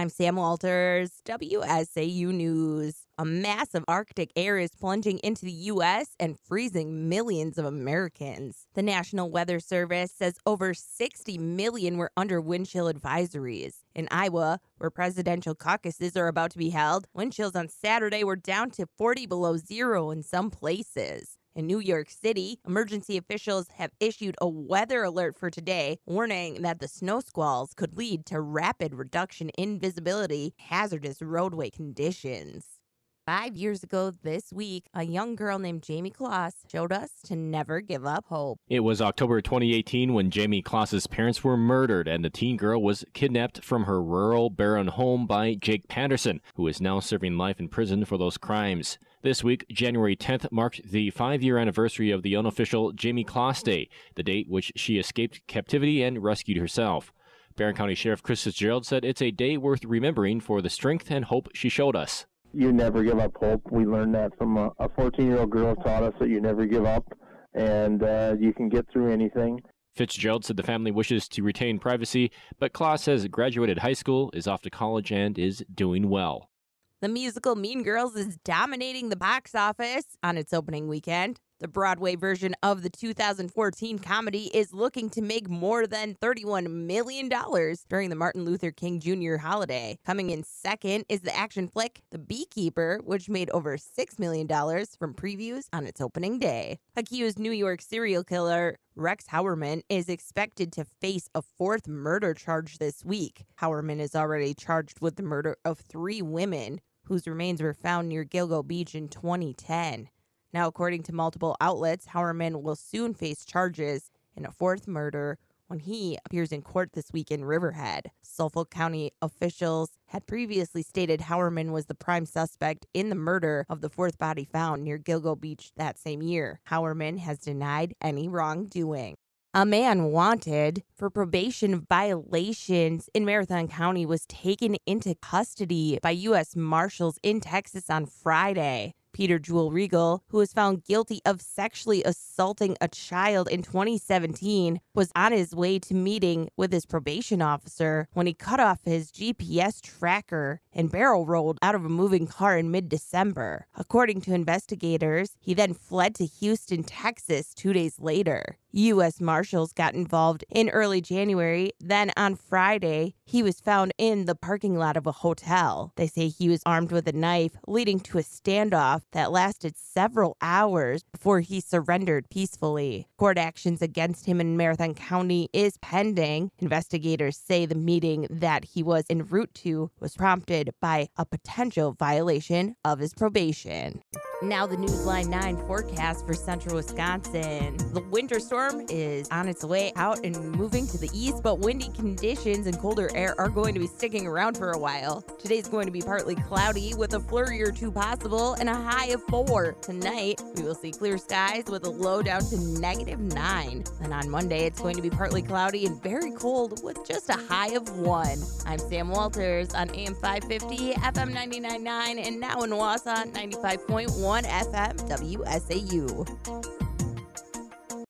I'm Sam Walters, WSAU News. A massive Arctic air is plunging into the U.S. and freezing millions of Americans. The National Weather Service says over 60 million were under wind chill advisories. In Iowa, where presidential caucuses are about to be held, wind chills on Saturday were down to 40 below zero in some places. In New York City, emergency officials have issued a weather alert for today, warning that the snow squalls could lead to rapid reduction in visibility, hazardous roadway conditions. Five years ago this week, a young girl named Jayme Closs showed us to never give up hope. It was October 2018 when Jayme Closs's parents were murdered and the teen girl was kidnapped from her rural Barron home by Jake Patterson, who is now serving life in prison for those crimes. This week, January 10th, marked the five year anniversary of the unofficial Jayme Closs Day, the date which she escaped captivity and rescued herself. Barron County Sheriff Chris Fitzgerald said it's a day worth remembering for the strength and hope she showed us. You never give up hope. We learned that from a 14 year old girl taught us that you never give up and uh, you can get through anything. Fitzgerald said the family wishes to retain privacy, but Closs has graduated high school, is off to college, and is doing well. The musical Mean Girls is dominating the box office on its opening weekend. The Broadway version of the 2014 comedy is looking to make more than $31 million during the Martin Luther King Jr. holiday. Coming in second is the action flick The Beekeeper, which made over $6 million from previews on its opening day. Accused New York serial killer Rex Heuermann is expected to face a fourth murder charge this week. Heuermann is already charged with the murder of three women whose remains were found near Gilgo Beach in 2010. Now, according to multiple outlets, Heuermann will soon face charges in a fourth murder when he appears in court this week in Riverhead. Suffolk County officials had previously stated Heuermann was the prime suspect in the murder of the fourth body found near Gilgo Beach that same year. Heuermann has denied any wrongdoing. A man wanted for probation violations in Marathon County was taken into custody by U.S. Marshals in Texas on Friday. Peter Jewel Regal, who was found guilty of sexually assaulting a child in 2017, was on his way to meeting with his probation officer when he cut off his GPS tracker and barrel rolled out of a moving car in mid December. According to investigators, he then fled to Houston, Texas two days later. U.S. Marshals got involved in early January. Then on Friday, he was found in the parking lot of a hotel. They say he was armed with a knife, leading to a standoff that lasted several hours before he surrendered peacefully. Court actions against him in Marathon County is pending. Investigators say the meeting that he was en route to was prompted by a potential violation of his probation. Now, the Newsline 9 forecast for central Wisconsin. The winter storm is on its way out and moving to the east, but windy conditions and colder air are going to be sticking around for a while. Today's going to be partly cloudy with a flurry or two possible and a high of four. Tonight, we will see clear skies with a low down to negative nine. And on Monday, it's going to be partly cloudy and very cold with just a high of one. I'm Sam Walters on AM 550, FM 99.9, and now in Wausau 95.1. 101 FM WSAU.